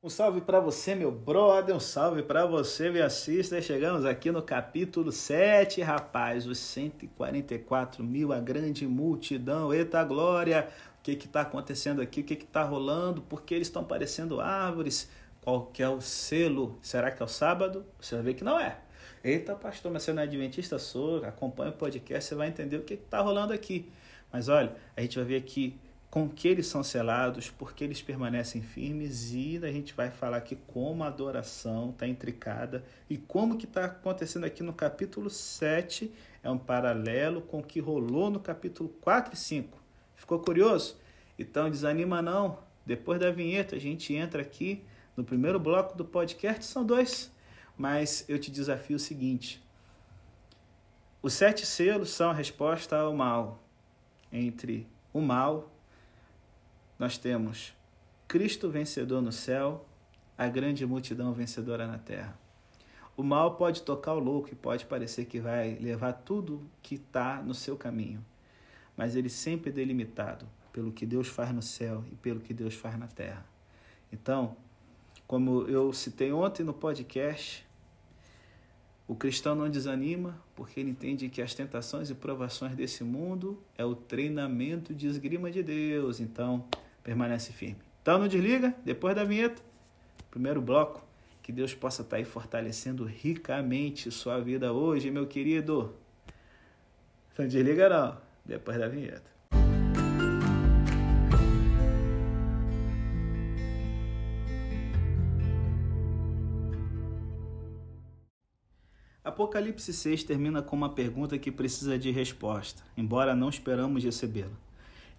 Um salve para você, meu brother, um salve para você, me assista. Chegamos aqui no capítulo 7, rapaz, os 144 mil, a grande multidão. Eita glória! O que está acontecendo aqui? O que está rolando? Por que eles estão parecendo árvores? Qual que é o selo? Será que é o sábado? Você vai ver que não é. Eita, pastor, mas você não é adventista? Sou, acompanha o podcast, você vai entender o que está rolando aqui. Mas olha, a gente vai ver aqui com que eles são selados, porque eles permanecem firmes e a gente vai falar aqui como a adoração está intricada e como que está acontecendo aqui no capítulo 7 é um paralelo com o que rolou no capítulo 4 e 5. Ficou curioso? Então desanima não. Depois da vinheta a gente entra aqui no primeiro bloco do podcast, são dois, mas eu te desafio o seguinte: os sete selos são a resposta ao mal. Entre o mal nós temos Cristo vencedor no céu, a grande multidão vencedora na terra. O mal pode tocar o louco e pode parecer que vai levar tudo que está no seu caminho, mas ele sempre é delimitado pelo que Deus faz no céu e pelo que Deus faz na terra. Então, como eu citei ontem no podcast, o cristão não desanima porque ele entende que as tentações e provações desse mundo é o treinamento de esgrima de Deus. Então, permanece firme. Então não desliga, depois da vinheta, primeiro bloco, que Deus possa estar aí fortalecendo ricamente sua vida hoje, meu querido. Não desliga não, depois da vinheta. Apocalipse 6 termina com uma pergunta que precisa de resposta, embora não esperamos recebê-la.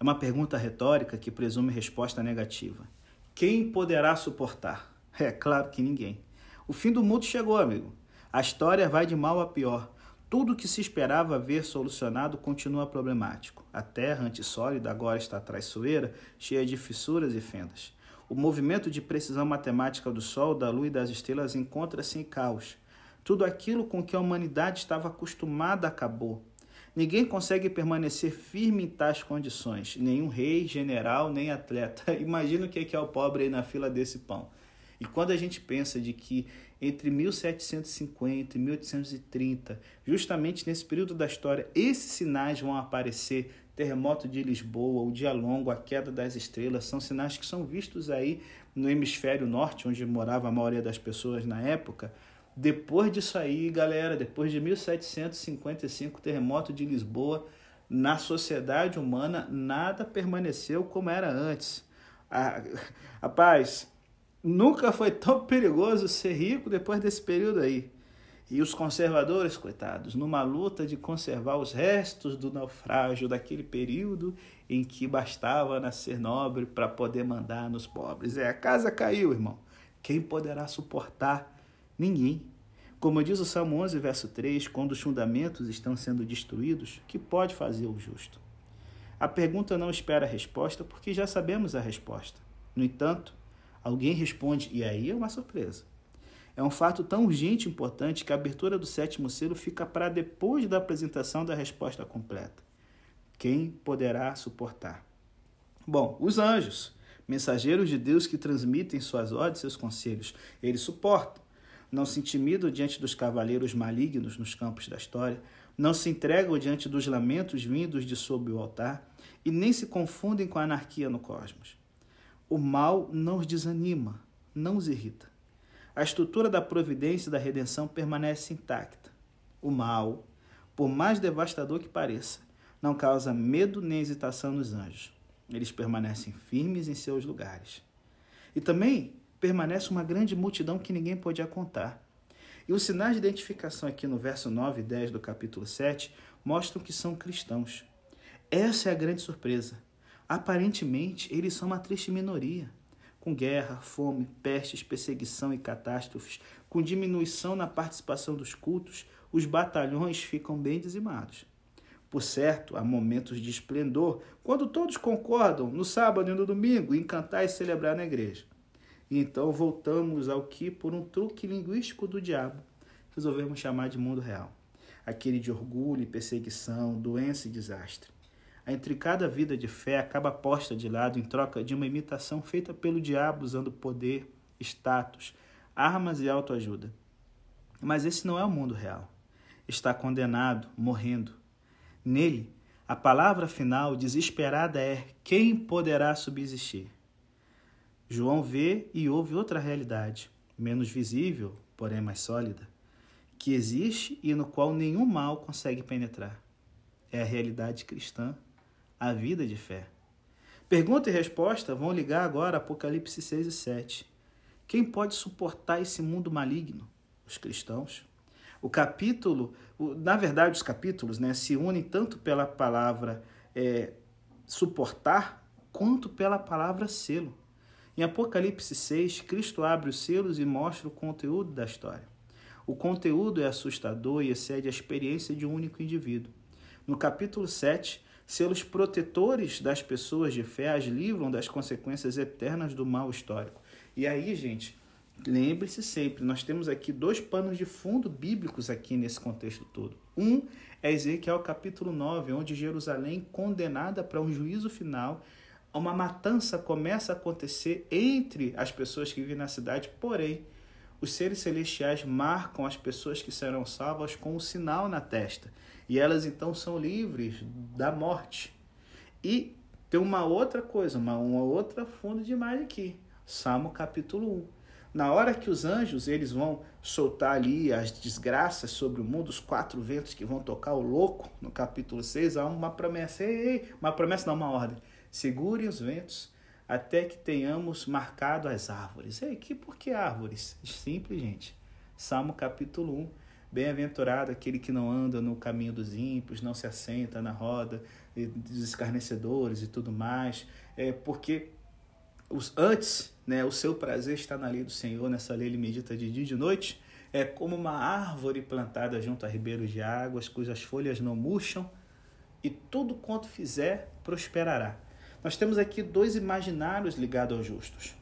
É uma pergunta retórica que presume resposta negativa. Quem poderá suportar? É claro que ninguém. O fim do mundo chegou, amigo. A história vai de mal a pior. Tudo que se esperava ver solucionado continua problemático. A terra antissólida agora está traiçoeira, cheia de fissuras e fendas. O movimento de precisão matemática do Sol, da Lua e das estrelas encontra-se em caos. Tudo aquilo com que a humanidade estava acostumada acabou. Ninguém consegue permanecer firme em tais condições, nenhum rei, general, nem atleta. Imagina o que é, é o pobre aí na fila desse pão. E quando a gente pensa de que entre 1750 e 1830, justamente nesse período da história, esses sinais vão aparecer, terremoto de Lisboa, o dia longo, a queda das estrelas, são sinais que são vistos aí no hemisfério norte, onde morava a maioria das pessoas na época, depois disso aí, galera, depois de 1755, terremoto de Lisboa, na sociedade humana nada permaneceu como era antes. Ah, rapaz, nunca foi tão perigoso ser rico depois desse período aí. E os conservadores, coitados, numa luta de conservar os restos do naufrágio daquele período em que bastava nascer nobre para poder mandar nos pobres. É, a casa caiu, irmão. Quem poderá suportar Ninguém. Como diz o Salmo 11, verso 3, quando os fundamentos estão sendo destruídos, que pode fazer o justo? A pergunta não espera a resposta porque já sabemos a resposta. No entanto, alguém responde e aí é uma surpresa. É um fato tão urgente e importante que a abertura do sétimo selo fica para depois da apresentação da resposta completa. Quem poderá suportar? Bom, os anjos, mensageiros de Deus que transmitem suas ordens e seus conselhos, eles suportam não se intimidam diante dos cavaleiros malignos nos campos da história, não se entregam diante dos lamentos vindos de sob o altar e nem se confundem com a anarquia no cosmos. O mal não os desanima, não os irrita. A estrutura da providência e da redenção permanece intacta. O mal, por mais devastador que pareça, não causa medo nem hesitação nos anjos. Eles permanecem firmes em seus lugares. E também permanece uma grande multidão que ninguém podia contar. E os sinais de identificação aqui no verso 9 e 10 do capítulo 7 mostram que são cristãos. Essa é a grande surpresa. Aparentemente, eles são uma triste minoria, com guerra, fome, pestes, perseguição e catástrofes, com diminuição na participação dos cultos, os batalhões ficam bem dizimados. Por certo, há momentos de esplendor, quando todos concordam, no sábado e no domingo, em cantar e celebrar na igreja. Então voltamos ao que, por um truque linguístico do diabo, resolvemos chamar de mundo real. Aquele de orgulho e perseguição, doença e desastre. A intricada vida de fé acaba posta de lado em troca de uma imitação feita pelo diabo usando poder, status, armas e autoajuda. Mas esse não é o mundo real. Está condenado, morrendo. Nele, a palavra final desesperada é: quem poderá subsistir? João vê e ouve outra realidade, menos visível, porém mais sólida, que existe e no qual nenhum mal consegue penetrar. É a realidade cristã, a vida de fé. Pergunta e resposta vão ligar agora Apocalipse 6 e 7. Quem pode suportar esse mundo maligno? Os cristãos. O capítulo, na verdade, os capítulos né, se unem tanto pela palavra é, suportar quanto pela palavra selo. Em Apocalipse 6, Cristo abre os selos e mostra o conteúdo da história. O conteúdo é assustador e excede a experiência de um único indivíduo. No capítulo 7, selos protetores das pessoas de fé as livram das consequências eternas do mal histórico. E aí, gente, lembre-se sempre, nós temos aqui dois panos de fundo bíblicos aqui nesse contexto todo. Um é Ezequiel capítulo 9, onde Jerusalém, condenada para um juízo final, uma matança começa a acontecer entre as pessoas que vivem na cidade, porém, os seres celestiais marcam as pessoas que serão salvas com um sinal na testa. E elas então são livres da morte. E tem uma outra coisa, uma, uma outra fundo de imagem aqui. Salmo capítulo 1. Na hora que os anjos eles vão soltar ali as desgraças sobre o mundo, os quatro ventos que vão tocar o louco, no capítulo 6, há uma promessa. Ei, ei, uma promessa, não, uma ordem segure os ventos até que tenhamos marcado as árvores. Ei, que por que árvores? Simples, gente. Salmo capítulo 1. Bem-aventurado aquele que não anda no caminho dos ímpios, não se assenta na roda dos escarnecedores e tudo mais. É porque os, antes, né, o seu prazer está na lei do Senhor, nessa lei ele medita de dia e de noite. É como uma árvore plantada junto a ribeiros de águas, cujas folhas não murcham, e tudo quanto fizer prosperará. Nós temos aqui dois imaginários ligados aos justos,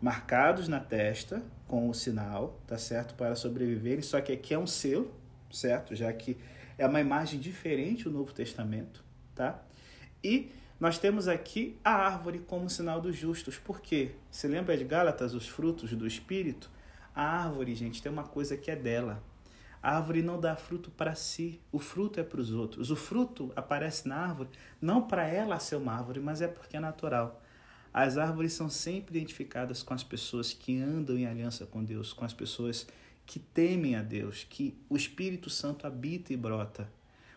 marcados na testa com o sinal, tá certo, para sobreviverem. Só que aqui é um selo, certo, já que é uma imagem diferente do Novo Testamento, tá? E nós temos aqui a árvore como sinal dos justos. Por quê? Você lembra de Gálatas, os frutos do Espírito? A árvore, gente, tem uma coisa que é dela. A árvore não dá fruto para si, o fruto é para os outros. O fruto aparece na árvore não para ela ser uma árvore, mas é porque é natural. As árvores são sempre identificadas com as pessoas que andam em aliança com Deus, com as pessoas que temem a Deus, que o Espírito Santo habita e brota,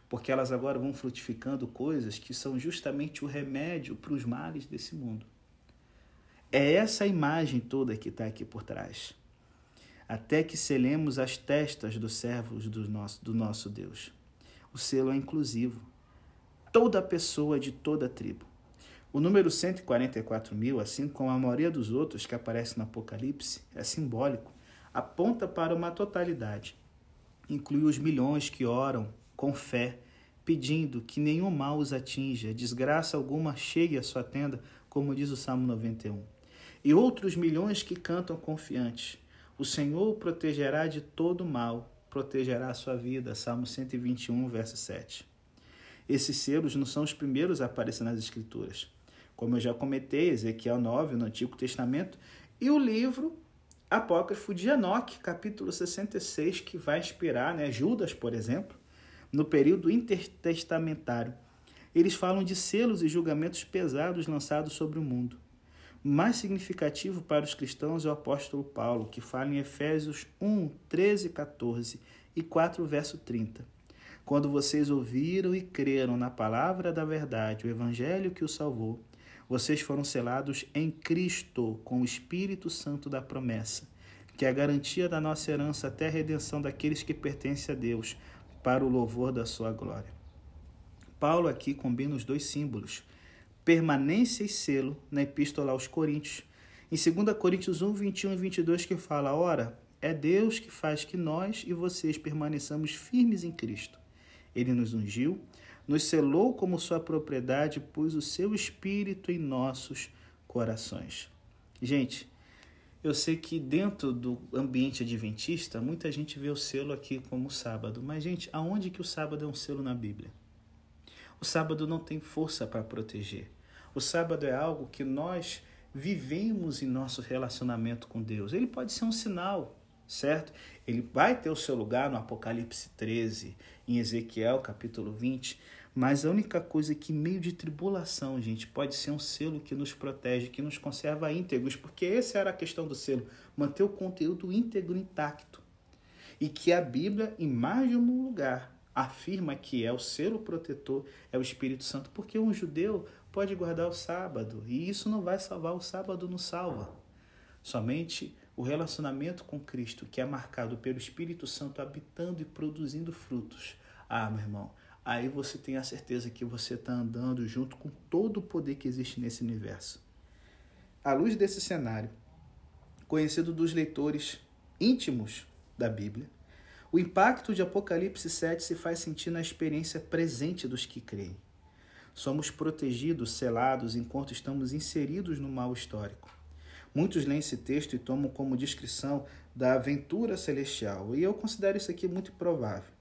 porque elas agora vão frutificando coisas que são justamente o remédio para os males desse mundo. É essa imagem toda que está aqui por trás até que selemos as testas dos servos do nosso, do nosso Deus. O selo é inclusivo. Toda pessoa de toda tribo. O número 144 mil, assim como a maioria dos outros que aparecem no Apocalipse, é simbólico, aponta para uma totalidade. Inclui os milhões que oram com fé, pedindo que nenhum mal os atinja, desgraça alguma chegue à sua tenda, como diz o Salmo 91. E outros milhões que cantam confiantes, o Senhor o protegerá de todo mal, protegerá a sua vida. Salmo 121, verso 7. Esses selos não são os primeiros a aparecer nas Escrituras. Como eu já comentei, Ezequiel 9, no Antigo Testamento, e o livro apócrifo de Enoque, capítulo 66, que vai inspirar né, Judas, por exemplo, no período intertestamentário. Eles falam de selos e julgamentos pesados lançados sobre o mundo mais significativo para os cristãos é o apóstolo Paulo, que fala em Efésios 1, 13 14 e 4, verso 30. Quando vocês ouviram e creram na palavra da verdade, o evangelho que o salvou, vocês foram selados em Cristo com o Espírito Santo da promessa, que é a garantia da nossa herança até a redenção daqueles que pertencem a Deus, para o louvor da sua glória. Paulo aqui combina os dois símbolos permanência e selo na Epístola aos Coríntios. Em 2 Coríntios 1, 21 e 22, que fala: Ora, é Deus que faz que nós e vocês permaneçamos firmes em Cristo. Ele nos ungiu, nos selou como sua propriedade, pôs o seu espírito em nossos corações. Gente, eu sei que dentro do ambiente adventista, muita gente vê o selo aqui como sábado, mas gente, aonde que o sábado é um selo na Bíblia? O sábado não tem força para proteger. O sábado é algo que nós vivemos em nosso relacionamento com Deus. Ele pode ser um sinal, certo? Ele vai ter o seu lugar no Apocalipse 13, em Ezequiel capítulo 20, mas a única coisa que, meio de tribulação, gente, pode ser um selo que nos protege, que nos conserva íntegros, porque essa era a questão do selo, manter o conteúdo íntegro intacto. E que a Bíblia, em mais de um lugar, afirma que é o selo protetor, é o Espírito Santo, porque um judeu pode guardar o sábado, e isso não vai salvar, o sábado não salva. Somente o relacionamento com Cristo, que é marcado pelo Espírito Santo habitando e produzindo frutos. Ah, meu irmão, aí você tem a certeza que você está andando junto com todo o poder que existe nesse universo. À luz desse cenário, conhecido dos leitores íntimos da Bíblia, o impacto de Apocalipse 7 se faz sentir na experiência presente dos que creem. Somos protegidos, selados, enquanto estamos inseridos no mal histórico. Muitos leem esse texto e tomam como descrição da aventura celestial, e eu considero isso aqui muito provável.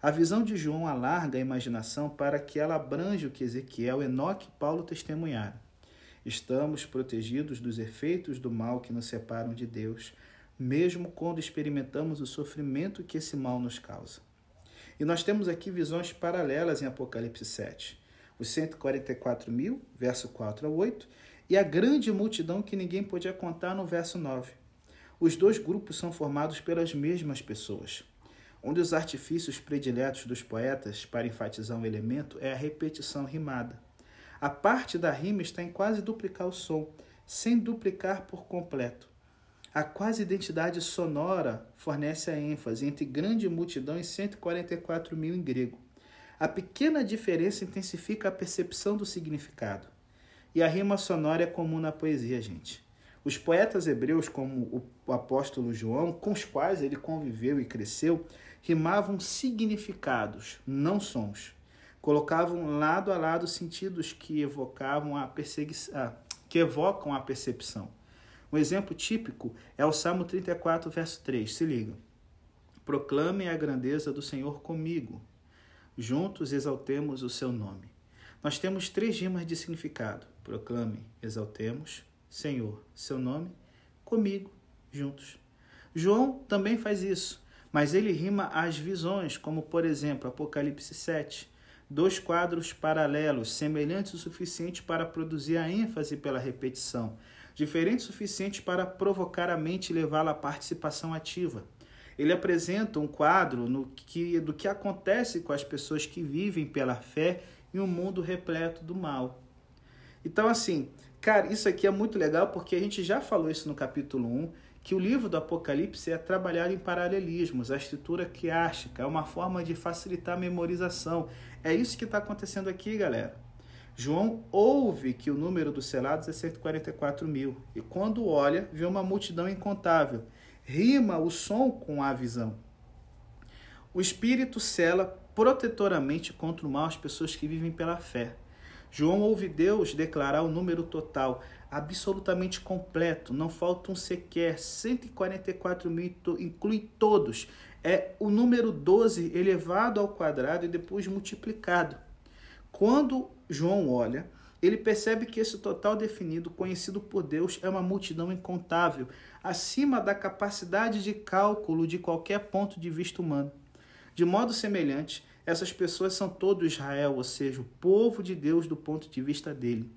A visão de João alarga a imaginação para que ela abrange o que Ezequiel, Enoque e Paulo testemunharam. Estamos protegidos dos efeitos do mal que nos separam de Deus, mesmo quando experimentamos o sofrimento que esse mal nos causa. E nós temos aqui visões paralelas em Apocalipse 7. Os 144 mil, verso 4 a 8, e a grande multidão que ninguém podia contar no verso 9. Os dois grupos são formados pelas mesmas pessoas. Um dos artifícios prediletos dos poetas para enfatizar um elemento é a repetição rimada. A parte da rima está em quase duplicar o som, sem duplicar por completo. A quase identidade sonora fornece a ênfase entre grande multidão e 144 mil em grego. A pequena diferença intensifica a percepção do significado. E a rima sonora é comum na poesia, gente. Os poetas hebreus, como o apóstolo João, com os quais ele conviveu e cresceu, rimavam significados, não sons. Colocavam lado a lado sentidos que evocavam a perseguição, que evocam a percepção. Um exemplo típico é o Salmo 34, verso 3. Se liga. Proclamem a grandeza do Senhor comigo. Juntos exaltemos o seu nome. Nós temos três rimas de significado proclame, exaltemos, Senhor, seu nome, comigo, juntos. João também faz isso, mas ele rima as visões, como por exemplo Apocalipse 7, dois quadros paralelos, semelhantes o suficiente para produzir a ênfase pela repetição, diferente o suficiente para provocar a mente e levá-la à participação ativa. Ele apresenta um quadro no que, do que acontece com as pessoas que vivem pela fé em um mundo repleto do mal. Então, assim, cara, isso aqui é muito legal porque a gente já falou isso no capítulo 1, que o livro do Apocalipse é trabalhado em paralelismos, a escritura quiástica, é uma forma de facilitar a memorização. É isso que está acontecendo aqui, galera. João ouve que o número dos selados é 144 mil, e quando olha, vê uma multidão incontável. Rima o som com a visão. O Espírito cela protetoramente contra o mal as pessoas que vivem pela fé. João ouve Deus declarar o número total, absolutamente completo, não falta um sequer, 144 mil, inclui todos. É o número 12 elevado ao quadrado e depois multiplicado. Quando João olha, ele percebe que esse total definido, conhecido por Deus, é uma multidão incontável, acima da capacidade de cálculo de qualquer ponto de vista humano. De modo semelhante, essas pessoas são todo Israel, ou seja, o povo de Deus do ponto de vista dele.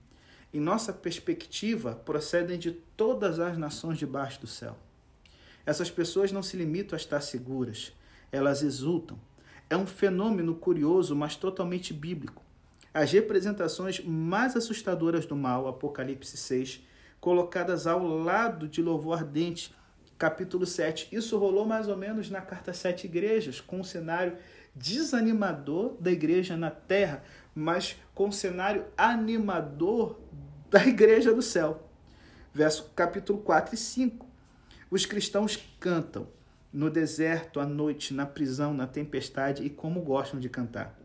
Em nossa perspectiva, procedem de todas as nações debaixo do céu. Essas pessoas não se limitam a estar seguras, elas exultam. É um fenômeno curioso, mas totalmente bíblico. As representações mais assustadoras do mal, Apocalipse 6, colocadas ao lado de louvor ardente, capítulo 7. Isso rolou mais ou menos na carta sete igrejas, com um cenário desanimador da igreja na terra, mas com um cenário animador da igreja do céu. Verso capítulo 4 e 5. Os cristãos cantam no deserto, à noite, na prisão, na tempestade e como gostam de cantar.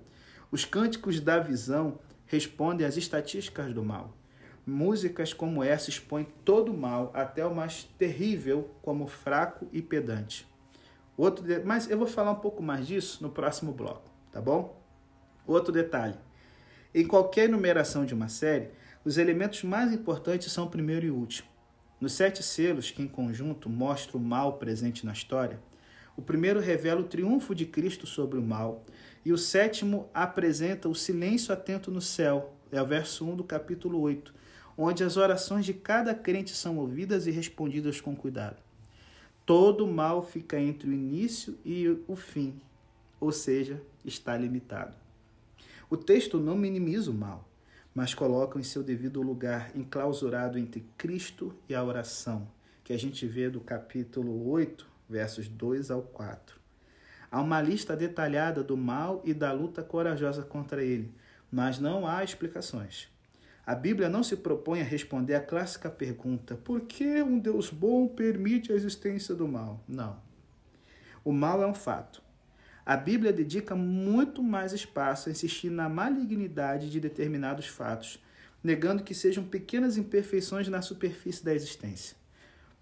Os cânticos da visão respondem às estatísticas do mal. Músicas como essa expõem todo o mal, até o mais terrível, como fraco e pedante. Outro de... Mas eu vou falar um pouco mais disso no próximo bloco, tá bom? Outro detalhe: em qualquer numeração de uma série, Os elementos mais importantes são o primeiro e o último. Nos sete selos, que em conjunto mostram o mal presente na história, o primeiro revela o triunfo de Cristo sobre o mal, e o sétimo apresenta o silêncio atento no céu, é o verso 1 do capítulo 8, onde as orações de cada crente são ouvidas e respondidas com cuidado. Todo mal fica entre o início e o fim, ou seja, está limitado. O texto não minimiza o mal, mas coloca em seu devido lugar, enclausurado entre Cristo e a oração, que a gente vê do capítulo 8, versos 2 ao 4. Há uma lista detalhada do mal e da luta corajosa contra ele, mas não há explicações. A Bíblia não se propõe a responder a clássica pergunta: por que um Deus bom permite a existência do mal? Não. O mal é um fato. A Bíblia dedica muito mais espaço a insistir na malignidade de determinados fatos, negando que sejam pequenas imperfeições na superfície da existência.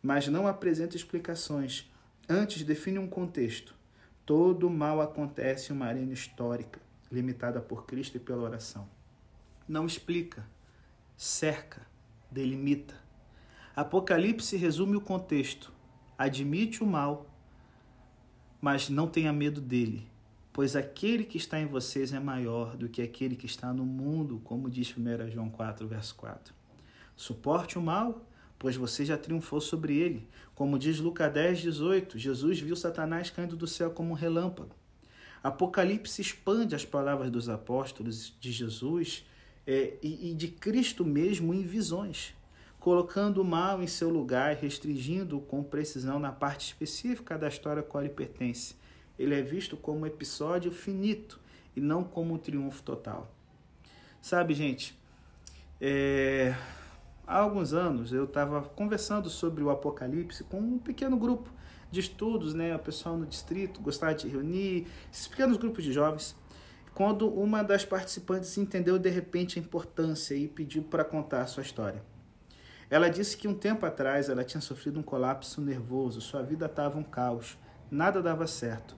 Mas não apresenta explicações, antes define um contexto. Todo mal acontece em uma arena histórica, limitada por Cristo e pela oração. Não explica, cerca, delimita. Apocalipse resume o contexto, admite o mal mas não tenha medo dele, pois aquele que está em vocês é maior do que aquele que está no mundo, como diz 1 João 4, verso 4. Suporte o mal, pois você já triunfou sobre ele. Como diz Lucas 10, 18, Jesus viu Satanás caindo do céu como um relâmpago. Apocalipse expande as palavras dos apóstolos de Jesus é, e, e de Cristo mesmo em visões colocando o mal em seu lugar e restringindo com precisão na parte específica da história a qual ele pertence. Ele é visto como um episódio finito e não como um triunfo total. Sabe, gente, é... há alguns anos eu estava conversando sobre o Apocalipse com um pequeno grupo de estudos, né? O pessoal no distrito gostava de reunir, esses pequenos grupos de jovens. Quando uma das participantes entendeu de repente a importância e pediu para contar a sua história. Ela disse que um tempo atrás ela tinha sofrido um colapso nervoso, sua vida estava um caos, nada dava certo.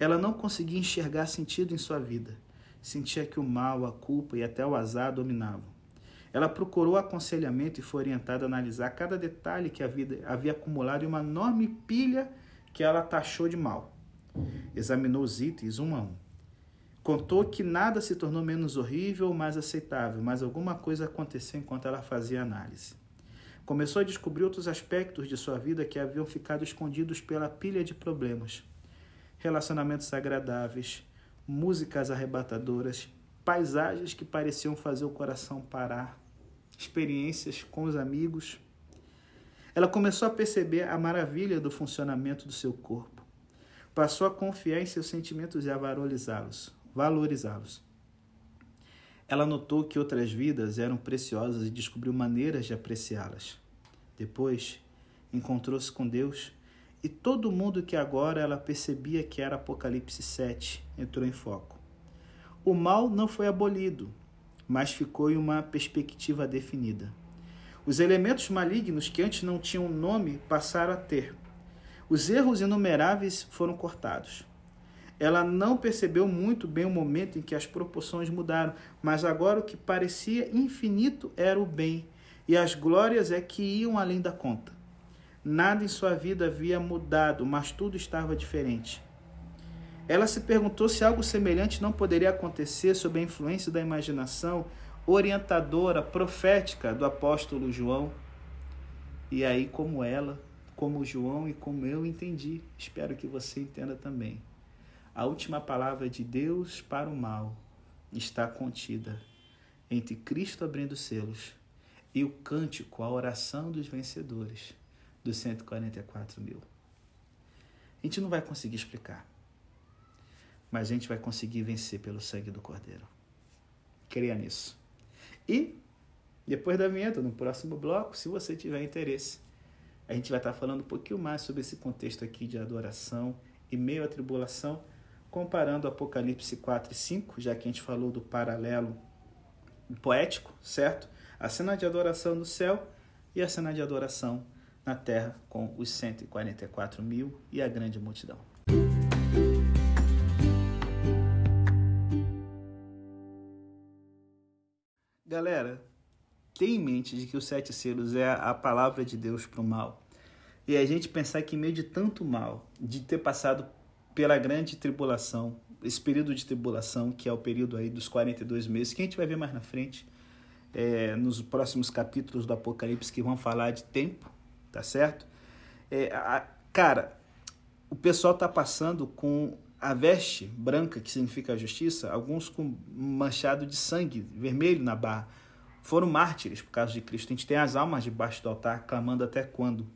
Ela não conseguia enxergar sentido em sua vida. Sentia que o mal, a culpa e até o azar dominavam. Ela procurou aconselhamento e foi orientada a analisar cada detalhe que a vida havia acumulado em uma enorme pilha que ela taxou de mal. Examinou os itens um a um. Contou que nada se tornou menos horrível ou mais aceitável, mas alguma coisa aconteceu enquanto ela fazia análise. Começou a descobrir outros aspectos de sua vida que haviam ficado escondidos pela pilha de problemas. Relacionamentos agradáveis, músicas arrebatadoras, paisagens que pareciam fazer o coração parar, experiências com os amigos. Ela começou a perceber a maravilha do funcionamento do seu corpo. Passou a confiar em seus sentimentos e a valorizá-los. Valorizá-los. Ela notou que outras vidas eram preciosas e descobriu maneiras de apreciá-las. Depois, encontrou-se com Deus e todo mundo que agora ela percebia que era Apocalipse 7 entrou em foco. O mal não foi abolido, mas ficou em uma perspectiva definida. Os elementos malignos que antes não tinham nome passaram a ter. Os erros inumeráveis foram cortados. Ela não percebeu muito bem o momento em que as proporções mudaram, mas agora o que parecia infinito era o bem, e as glórias é que iam além da conta. Nada em sua vida havia mudado, mas tudo estava diferente. Ela se perguntou se algo semelhante não poderia acontecer sob a influência da imaginação orientadora, profética do apóstolo João. E aí, como ela, como João e como eu entendi, espero que você entenda também. A última palavra de Deus para o mal está contida entre Cristo abrindo selos e o cântico, a oração dos vencedores dos 144 mil. A gente não vai conseguir explicar, mas a gente vai conseguir vencer pelo sangue do Cordeiro. Creia nisso. E, depois da vinheta, no próximo bloco, se você tiver interesse, a gente vai estar falando um pouquinho mais sobre esse contexto aqui de adoração e meio à tribulação comparando Apocalipse 4 e 5, já que a gente falou do paralelo poético, certo? A cena de adoração no céu e a cena de adoração na terra com os 144 mil e a grande multidão. Galera, ter em mente de que os sete selos é a palavra de Deus para o mal. E a gente pensar que, em meio de tanto mal, de ter passado pela grande tribulação, esse período de tribulação, que é o período aí dos 42 meses, que a gente vai ver mais na frente, é, nos próximos capítulos do Apocalipse, que vão falar de tempo, tá certo? É, a, cara, o pessoal tá passando com a veste branca, que significa a justiça, alguns com manchado de sangue vermelho na barra. Foram mártires por causa de Cristo. A gente tem as almas debaixo do altar clamando até quando.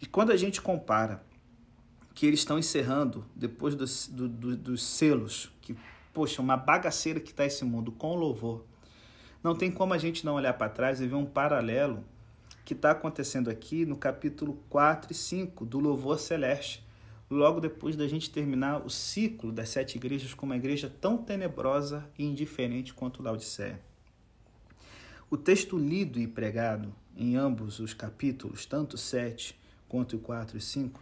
E quando a gente compara que eles estão encerrando, depois dos, do, do, dos selos, que, poxa, uma bagaceira que está esse mundo com louvor, não tem como a gente não olhar para trás e ver um paralelo que está acontecendo aqui no capítulo 4 e 5 do louvor celeste logo depois da gente terminar o ciclo das sete igrejas com uma igreja tão tenebrosa e indiferente quanto Laodiceia. O texto lido e pregado em ambos os capítulos, tanto 7 quanto o 4 e 5,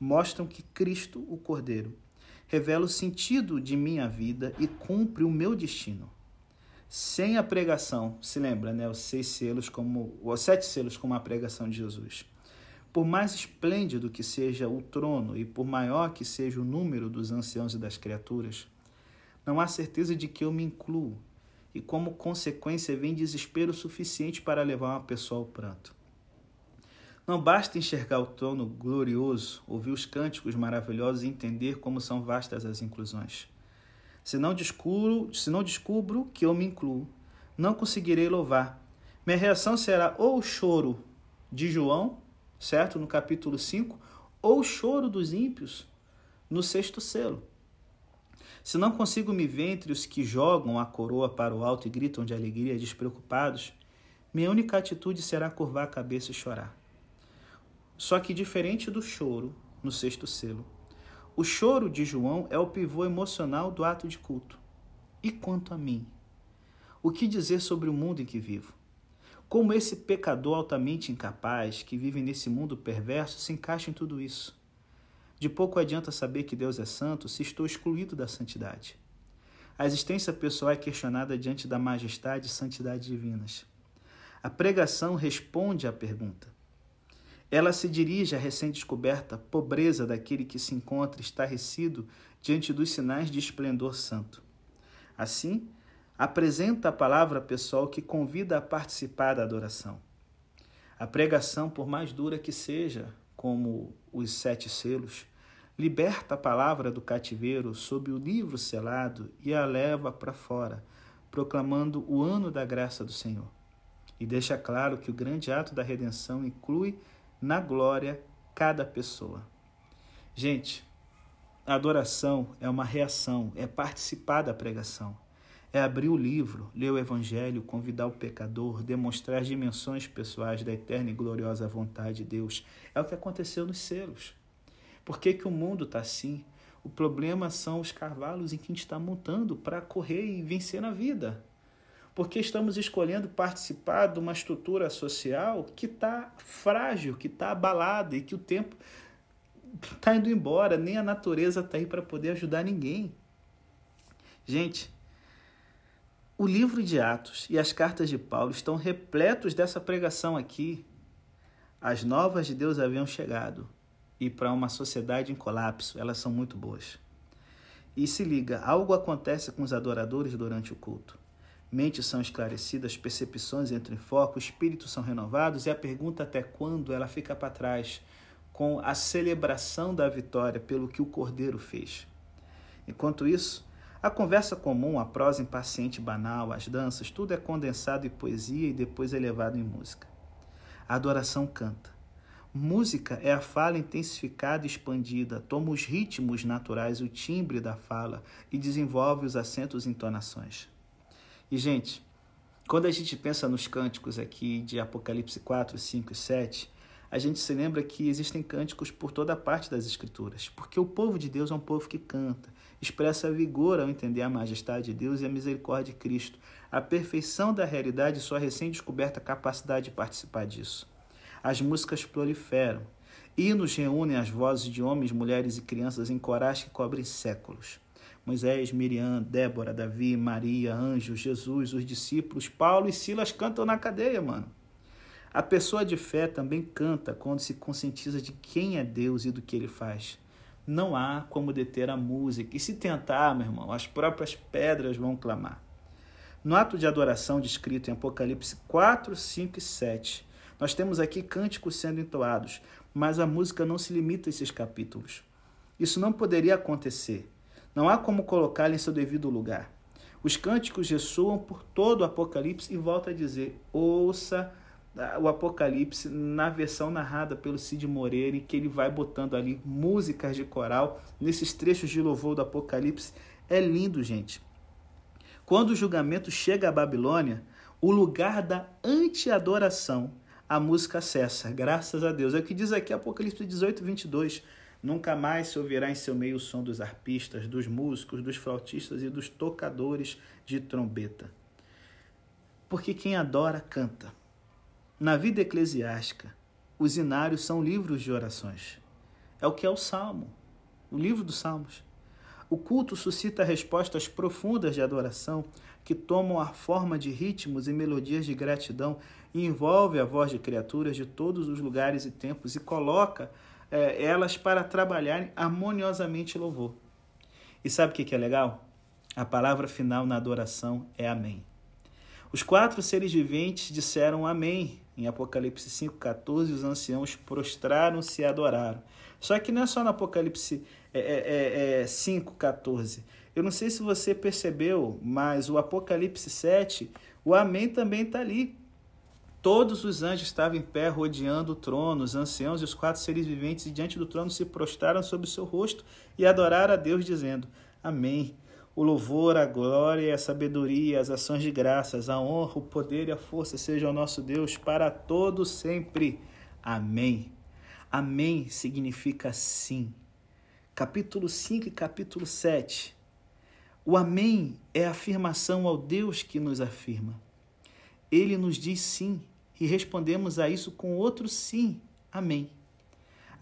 mostram que Cristo, o Cordeiro, revela o sentido de minha vida e cumpre o meu destino. Sem a pregação, se lembra, né, os seis selos como os sete selos como a pregação de Jesus por mais esplêndido que seja o trono e por maior que seja o número dos anciãos e das criaturas, não há certeza de que eu me incluo, e como consequência vem desespero suficiente para levar uma pessoa ao pranto. Não basta enxergar o trono glorioso, ouvir os cânticos maravilhosos e entender como são vastas as inclusões. Se não descubro, se não descubro que eu me incluo, não conseguirei louvar. Minha reação será ou o choro de João certo? No capítulo 5, ou o choro dos ímpios no sexto selo. Se não consigo me ver entre os que jogam a coroa para o alto e gritam de alegria despreocupados, minha única atitude será curvar a cabeça e chorar. Só que diferente do choro no sexto selo, o choro de João é o pivô emocional do ato de culto. E quanto a mim? O que dizer sobre o mundo em que vivo? Como esse pecador altamente incapaz que vive nesse mundo perverso se encaixa em tudo isso? De pouco adianta saber que Deus é santo se estou excluído da santidade. A existência pessoal é questionada diante da majestade e santidade divinas. A pregação responde à pergunta. Ela se dirige à recém-descoberta pobreza daquele que se encontra estarrecido diante dos sinais de esplendor santo. Assim, apresenta a palavra pessoal que convida a participar da adoração. A pregação, por mais dura que seja, como os sete selos, liberta a palavra do cativeiro sob o livro selado e a leva para fora, proclamando o ano da graça do Senhor. E deixa claro que o grande ato da redenção inclui na glória cada pessoa. Gente, a adoração é uma reação, é participar da pregação. É abrir o livro, ler o Evangelho, convidar o pecador, demonstrar as dimensões pessoais da eterna e gloriosa vontade de Deus. É o que aconteceu nos selos. Por que, que o mundo está assim? O problema são os cavalos em que a gente está montando para correr e vencer na vida. Porque estamos escolhendo participar de uma estrutura social que está frágil, que está abalada e que o tempo está indo embora, nem a natureza está aí para poder ajudar ninguém. Gente, o livro de Atos e as cartas de Paulo estão repletos dessa pregação aqui. As novas de Deus haviam chegado e para uma sociedade em colapso, elas são muito boas. E se liga, algo acontece com os adoradores durante o culto. Mentes são esclarecidas, percepções entram em foco, espíritos são renovados e a pergunta até quando ela fica para trás com a celebração da vitória pelo que o Cordeiro fez. Enquanto isso, a conversa comum, a prosa impaciente banal, as danças, tudo é condensado em poesia e depois elevado em música. A adoração canta. Música é a fala intensificada e expandida, toma os ritmos naturais, o timbre da fala e desenvolve os acentos e entonações. E, gente, quando a gente pensa nos cânticos aqui de Apocalipse 4, 5 e 7, a gente se lembra que existem cânticos por toda parte das Escrituras, porque o povo de Deus é um povo que canta, expressa vigor ao entender a majestade de Deus e a misericórdia de Cristo, a perfeição da realidade e sua recém-descoberta capacidade de participar disso. As músicas proliferam. Hinos reúnem as vozes de homens, mulheres e crianças em corais que cobrem séculos. Moisés, Miriam, Débora, Davi, Maria, anjos, Jesus, os discípulos, Paulo e Silas cantam na cadeia, mano. A pessoa de fé também canta quando se conscientiza de quem é Deus e do que ele faz. Não há como deter a música. E se tentar, meu irmão, as próprias pedras vão clamar. No ato de adoração descrito em Apocalipse 4, 5 e 7, nós temos aqui cânticos sendo entoados, mas a música não se limita a esses capítulos. Isso não poderia acontecer. Não há como colocá-la em seu devido lugar. Os cânticos ressoam por todo o Apocalipse e volta a dizer: ouça o Apocalipse na versão narrada pelo Cid Moreira, em que ele vai botando ali músicas de coral nesses trechos de louvor do Apocalipse. É lindo, gente. Quando o julgamento chega à Babilônia, o lugar da anti-adoração a música cessa, graças a Deus. É o que diz aqui Apocalipse 18, 22. Nunca mais se ouvirá em seu meio o som dos arpistas, dos músicos, dos flautistas e dos tocadores de trombeta. Porque quem adora, canta. Na vida eclesiástica, os inários são livros de orações. É o que é o Salmo, o livro dos Salmos. O culto suscita respostas profundas de adoração que tomam a forma de ritmos e melodias de gratidão e envolve a voz de criaturas de todos os lugares e tempos e coloca é, elas para trabalharem harmoniosamente louvor. E sabe o que é legal? A palavra final na adoração é Amém. Os quatro seres viventes disseram Amém. Em Apocalipse 5,14, os anciãos prostraram-se e adoraram. Só que não é só no Apocalipse é, é, é, 5,14. É, Eu não sei se você percebeu, mas o Apocalipse 7, o Amém também está ali. Todos os anjos estavam em pé rodeando o trono, os anciãos e os quatro seres viventes e diante do trono se prostraram sobre o seu rosto e adoraram a Deus, dizendo: Amém. O louvor, a glória, a sabedoria, as ações de graças, a honra, o poder e a força sejam nosso Deus para todos sempre. Amém. Amém significa sim. Capítulo 5 e capítulo 7. O Amém é a afirmação ao Deus que nos afirma. Ele nos diz sim e respondemos a isso com outro sim. Amém.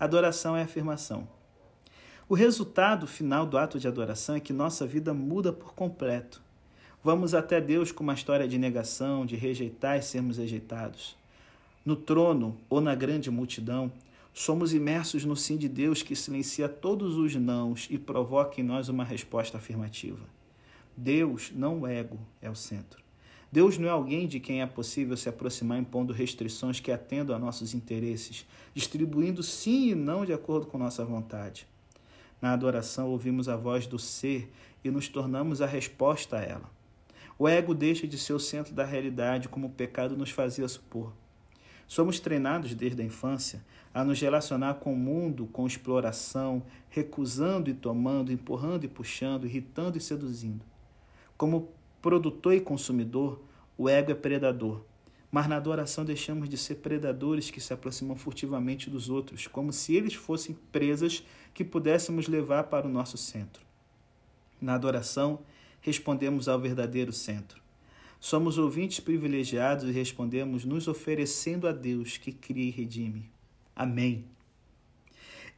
Adoração é afirmação. O resultado final do ato de adoração é que nossa vida muda por completo. Vamos até Deus com uma história de negação, de rejeitar e sermos rejeitados. No trono ou na grande multidão, somos imersos no sim de Deus que silencia todos os nãos e provoca em nós uma resposta afirmativa. Deus, não o ego, é o centro. Deus não é alguém de quem é possível se aproximar impondo restrições que atendam a nossos interesses, distribuindo sim e não de acordo com nossa vontade. Na adoração, ouvimos a voz do ser e nos tornamos a resposta a ela. O ego deixa de ser o centro da realidade, como o pecado nos fazia supor. Somos treinados desde a infância a nos relacionar com o mundo com exploração, recusando e tomando, empurrando e puxando, irritando e seduzindo. Como produtor e consumidor, o ego é predador. Mas na adoração deixamos de ser predadores que se aproximam furtivamente dos outros, como se eles fossem presas que pudéssemos levar para o nosso centro. Na adoração, respondemos ao verdadeiro centro. Somos ouvintes privilegiados e respondemos nos oferecendo a Deus que cria e redime. Amém.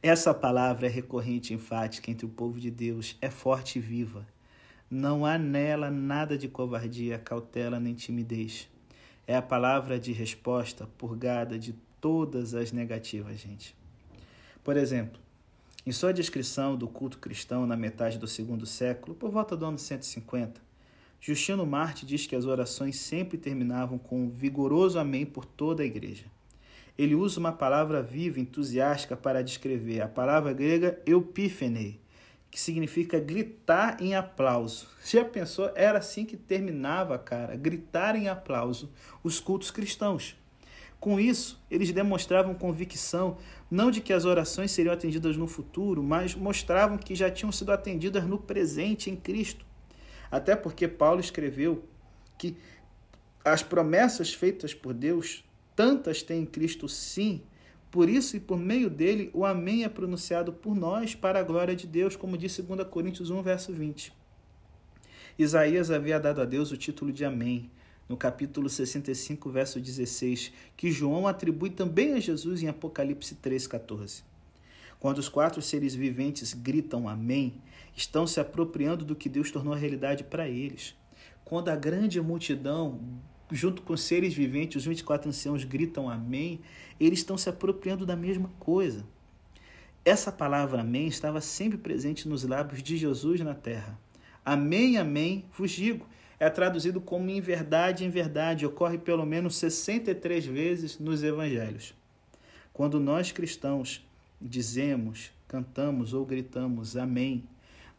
Essa palavra é recorrente e enfática entre o povo de Deus, é forte e viva. Não há nela nada de covardia, cautela nem timidez. É a palavra de resposta purgada de todas as negativas, gente. Por exemplo, em sua descrição do culto cristão na metade do segundo século, por volta do ano 150, Justino Marte diz que as orações sempre terminavam com um vigoroso amém por toda a igreja. Ele usa uma palavra viva, entusiástica para descrever, a palavra grega eupífenei, que significa gritar em aplauso. Já pensou? Era assim que terminava, cara, gritar em aplauso os cultos cristãos. Com isso, eles demonstravam convicção não de que as orações seriam atendidas no futuro, mas mostravam que já tinham sido atendidas no presente em Cristo. Até porque Paulo escreveu que as promessas feitas por Deus, tantas têm em Cristo sim, por isso e por meio dele, o Amém é pronunciado por nós para a glória de Deus, como diz 2 Coríntios 1, verso 20. Isaías havia dado a Deus o título de Amém, no capítulo 65, verso 16, que João atribui também a Jesus em Apocalipse 3, 14. Quando os quatro seres viventes gritam Amém, estão se apropriando do que Deus tornou realidade para eles. Quando a grande multidão, junto com seres viventes, os 24 anciãos, gritam Amém, eles estão se apropriando da mesma coisa. Essa palavra Amém estava sempre presente nos lábios de Jesus na terra. Amém, Amém, vos digo é traduzido como em verdade, em verdade, ocorre pelo menos 63 vezes nos evangelhos. Quando nós cristãos dizemos, cantamos ou gritamos Amém,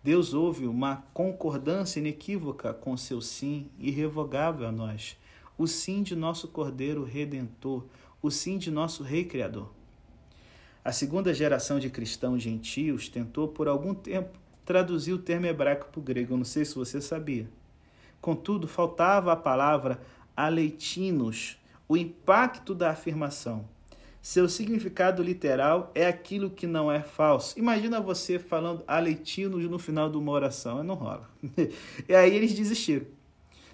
Deus ouve uma concordância inequívoca com seu sim irrevogável a nós, o sim de nosso Cordeiro Redentor, o sim de nosso Rei Criador. A segunda geração de cristãos gentios tentou por algum tempo traduzir o termo hebraico para o grego, não sei se você sabia. Contudo, faltava a palavra aleitinos, o impacto da afirmação. Seu significado literal é aquilo que não é falso. Imagina você falando aleitinos no final de uma oração, não rola. e aí eles desistiram.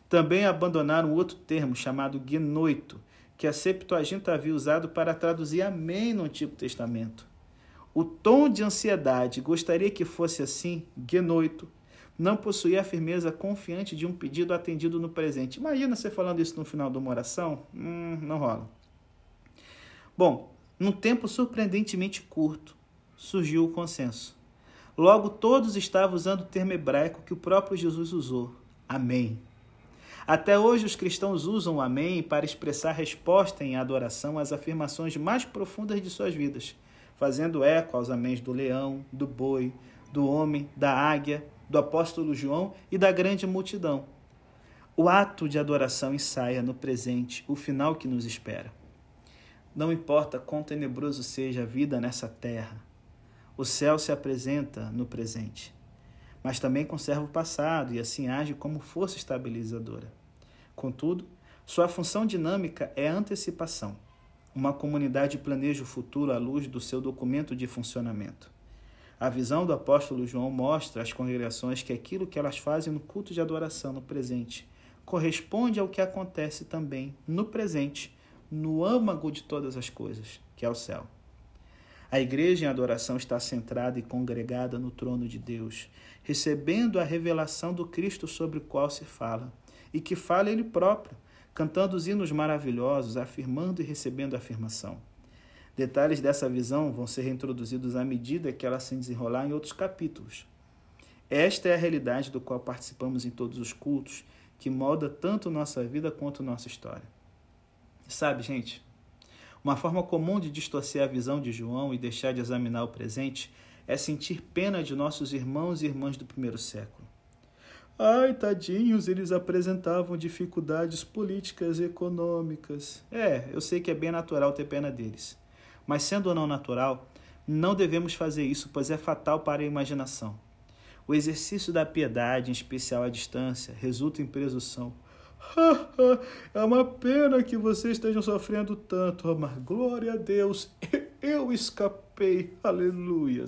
Também abandonaram outro termo chamado genoito, que a Septuaginta havia usado para traduzir amém no Antigo Testamento. O tom de ansiedade gostaria que fosse assim, genoito, não possuía a firmeza confiante de um pedido atendido no presente. Imagina você falando isso no final de uma oração? Hum, não rola. Bom, num tempo surpreendentemente curto, surgiu o consenso. Logo, todos estavam usando o termo hebraico que o próprio Jesus usou: Amém. Até hoje, os cristãos usam o Amém para expressar resposta em adoração às afirmações mais profundas de suas vidas, fazendo eco aos améns do leão, do boi, do homem, da águia do apóstolo João e da grande multidão. O ato de adoração ensaia no presente o final que nos espera. Não importa quão tenebroso seja a vida nessa terra, o céu se apresenta no presente, mas também conserva o passado e assim age como força estabilizadora. Contudo, sua função dinâmica é a antecipação. Uma comunidade planeja o futuro à luz do seu documento de funcionamento. A visão do apóstolo João mostra às congregações que aquilo que elas fazem no culto de adoração no presente corresponde ao que acontece também no presente, no âmago de todas as coisas, que é o céu. A igreja em adoração está centrada e congregada no trono de Deus, recebendo a revelação do Cristo sobre o qual se fala, e que fala ele próprio, cantando os hinos maravilhosos, afirmando e recebendo a afirmação. Detalhes dessa visão vão ser reintroduzidos à medida que ela se desenrolar em outros capítulos. Esta é a realidade do qual participamos em todos os cultos, que molda tanto nossa vida quanto nossa história. Sabe, gente, uma forma comum de distorcer a visão de João e deixar de examinar o presente é sentir pena de nossos irmãos e irmãs do primeiro século. Ai, tadinhos, eles apresentavam dificuldades políticas e econômicas. É, eu sei que é bem natural ter pena deles. Mas sendo ou não natural, não devemos fazer isso, pois é fatal para a imaginação. O exercício da piedade, em especial à distância, resulta em presunção. é uma pena que vocês estejam sofrendo tanto, mas glória a Deus, eu escapei, aleluia.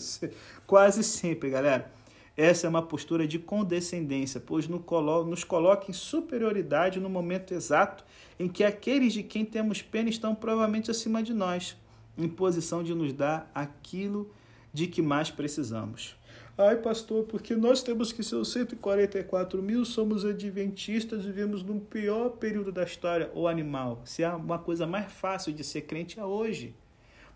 Quase sempre, galera. Essa é uma postura de condescendência, pois nos coloca em superioridade no momento exato em que aqueles de quem temos pena estão provavelmente acima de nós em posição de nos dar aquilo de que mais precisamos. Ai, pastor, porque nós temos que ser os 144 mil, somos adventistas, vivemos no pior período da história, o animal. Se há uma coisa mais fácil de ser crente é hoje.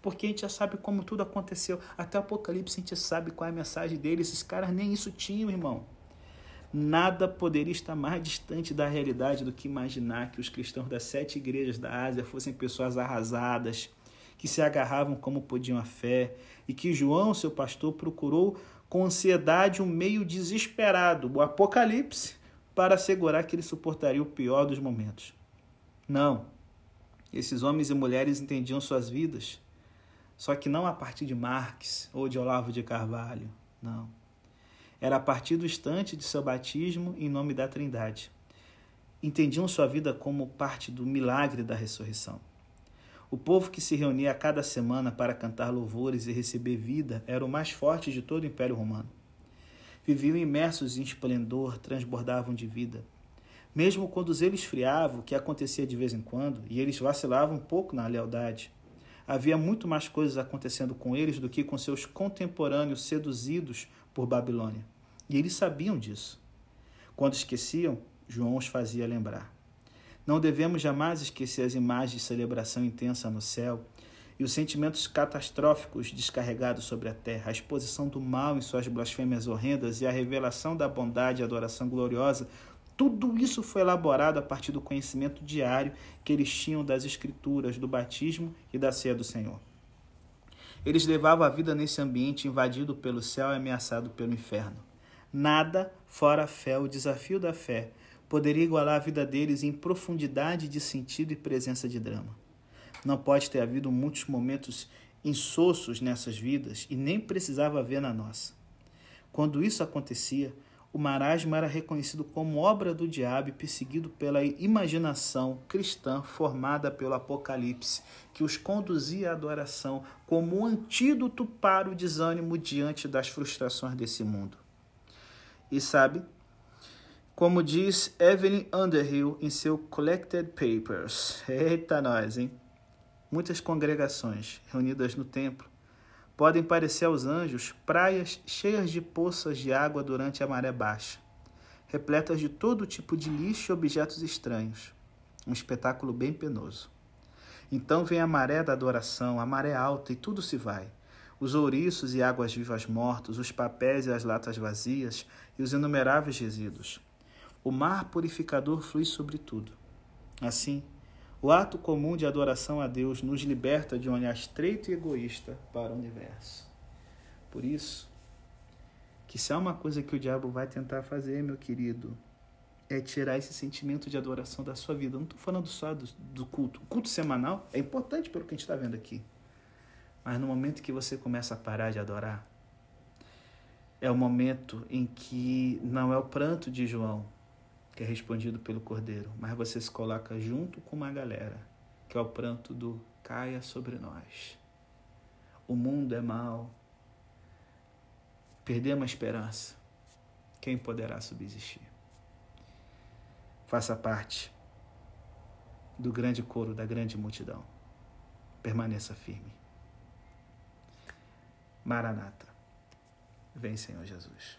Porque a gente já sabe como tudo aconteceu. Até o Apocalipse a gente sabe qual é a mensagem dele. Esses caras nem isso tinham, irmão. Nada poderia estar mais distante da realidade do que imaginar que os cristãos das sete igrejas da Ásia fossem pessoas arrasadas, que se agarravam como podiam à fé, e que João, seu pastor, procurou com ansiedade um meio desesperado, o Apocalipse, para assegurar que ele suportaria o pior dos momentos. Não. Esses homens e mulheres entendiam suas vidas, só que não a partir de Marx ou de Olavo de Carvalho, não. Era a partir do instante de seu batismo em nome da Trindade. Entendiam sua vida como parte do milagre da ressurreição. O povo que se reunia a cada semana para cantar louvores e receber vida era o mais forte de todo o Império Romano. Viviam imersos em esplendor, transbordavam de vida. Mesmo quando os eles esfriavam, o que acontecia de vez em quando, e eles vacilavam um pouco na lealdade, havia muito mais coisas acontecendo com eles do que com seus contemporâneos seduzidos por Babilônia. E eles sabiam disso. Quando esqueciam, João os fazia lembrar. Não devemos jamais esquecer as imagens de celebração intensa no céu e os sentimentos catastróficos descarregados sobre a terra, a exposição do mal em suas blasfêmias horrendas e a revelação da bondade e adoração gloriosa, tudo isso foi elaborado a partir do conhecimento diário que eles tinham das Escrituras, do batismo e da ceia do Senhor. Eles levavam a vida nesse ambiente invadido pelo céu e ameaçado pelo inferno. Nada, fora a fé, o desafio da fé, poderia igualar a vida deles em profundidade de sentido e presença de drama. Não pode ter havido muitos momentos insossos nessas vidas e nem precisava haver na nossa. Quando isso acontecia, o marasmo era reconhecido como obra do diabo e perseguido pela imaginação cristã formada pelo Apocalipse, que os conduzia à adoração como um antídoto para o desânimo diante das frustrações desse mundo. E sabe, como diz Evelyn Underhill em seu Collected Papers, eita nós, hein? Muitas congregações reunidas no templo podem parecer aos anjos praias cheias de poças de água durante a maré baixa, repletas de todo tipo de lixo e objetos estranhos. Um espetáculo bem penoso. Então vem a maré da adoração, a maré alta, e tudo se vai. Os ouriços e águas vivas mortos, os papéis e as latas vazias, e os inumeráveis resíduos. O mar purificador flui sobre tudo. Assim, o ato comum de adoração a Deus nos liberta de um olhar estreito e egoísta para o universo. Por isso, que se há uma coisa que o diabo vai tentar fazer, meu querido, é tirar esse sentimento de adoração da sua vida. Eu não estou falando só do, do, culto. O culto semanal é importante pelo que a gente está vendo aqui. Mas no momento que você começa a parar de adorar, é o momento em que não é o pranto de João, que é respondido pelo Cordeiro, mas você se coloca junto com uma galera, que é o pranto do caia sobre nós. O mundo é mau. Perdemos a esperança. Quem poderá subsistir? Faça parte do grande coro da grande multidão. Permaneça firme. Maranata. Vem, Senhor Jesus.